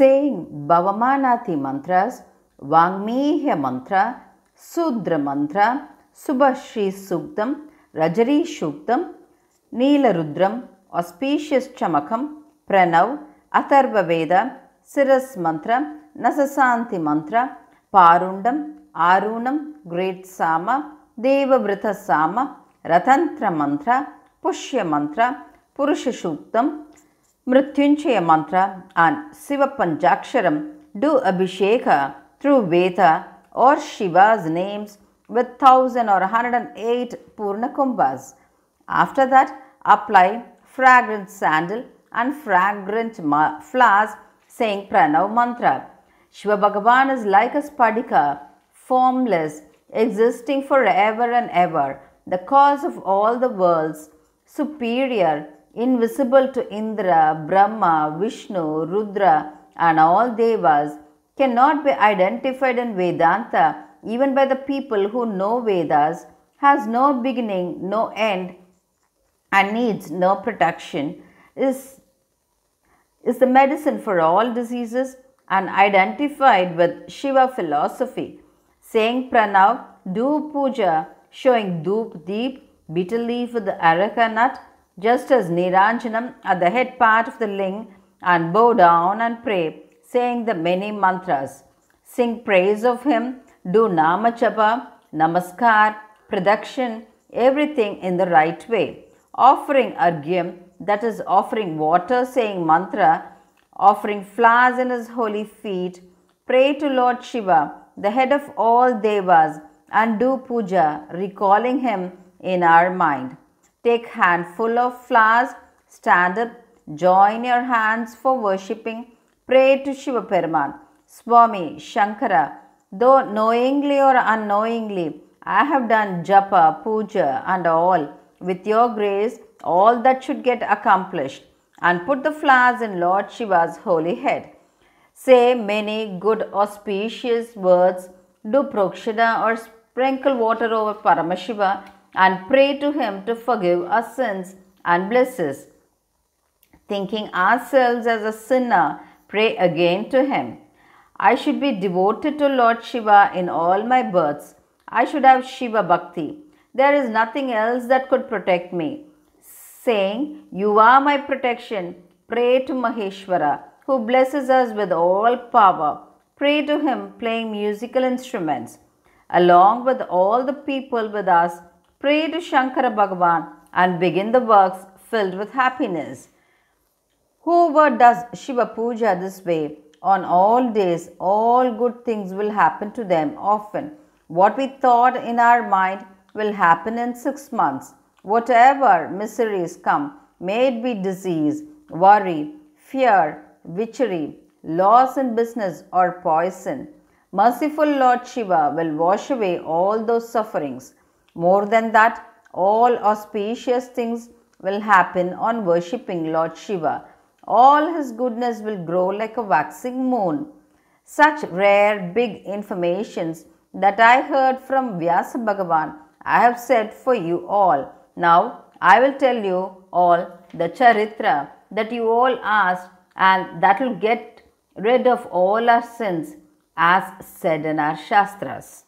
Bavamanati mantras, Vangmihya mantra, Sudra mantra, Subhashri Suktam, Rajari Shuktam, Neelarudram, Auspicious Chamakam, Pranav, Atharva Veda, Siras mantra, Nasasanti mantra, Parundam, Arunam, Great Sama, Devavrita Sama, Ratantra mantra, Pushya mantra, Purusha Shuktam, Mrityunjaya mantra and Siva Panjaksharam do Abhisheka through Veda or Shiva's names with 1000 or 108 Purna Kumbhas. After that, apply fragrant sandal and fragrant flowers saying Pranav mantra. Shiva Bhagavan is like a spadika, formless, existing forever and ever, the cause of all the worlds, superior, invisible to Indra, Brahma, Vishnu, Rudra, and all devas, cannot be identified in Vedanta even by the people who know Vedas, has no beginning, no end, and needs no protection, is, is the medicine for all diseases and identified with Shiva philosophy. Saying Pranav, do puja, showing Dup Deep, betel leaf with the areca nut, just as Niranjanam at the head part of the ling, and bow down and pray, saying the many mantras. Sing praise of him, do Namachapa, Namaskar, Pradakshin, everything in the right way. Offering Arghyam, that is offering water, saying mantra, offering flowers in his holy feet, pray to Lord Shiva, the head of all devas, and do puja, recalling him in our mind. Take handful of flowers, stand up, join your hands for worshipping, pray to Shiva Peruman, Swami, Shankara, though knowingly or unknowingly, I have done japa, puja, and all. With your grace, all that should get accomplished, and put the flowers in Lord Shiva's holy head. Say many good auspicious words, do prokshana or sprinkle water over Paramashiva, and pray to him to forgive our sins and bless us. Thinking ourselves as a sinner, pray again to him. I should be devoted to Lord Shiva in all my births. I should have Shiva Bhakti. There is nothing else that could protect me. Saying, You are my protection, pray to Maheshwara, who blesses us with all power. Pray to him playing musical instruments. Along with all the people with us, pray to Shankara Bhagavan and begin the works filled with happiness. Whoever does Shiva Puja this way, on all days, all good things will happen to them often. What we thought in our mind will happen in six months. Whatever miseries come, may it be disease, worry, fear, witchery, loss in business, or poison, merciful Lord Shiva will wash away all those sufferings. More than that, all auspicious things will happen on worshipping Lord Shiva. All his goodness will grow like a waxing moon. Such rare, big informations that I heard from Vyasa Bhagavan, I have said for you all. Now, I will tell you all the charitra that you all asked, and that will get rid of all our sins as said in our Shastras.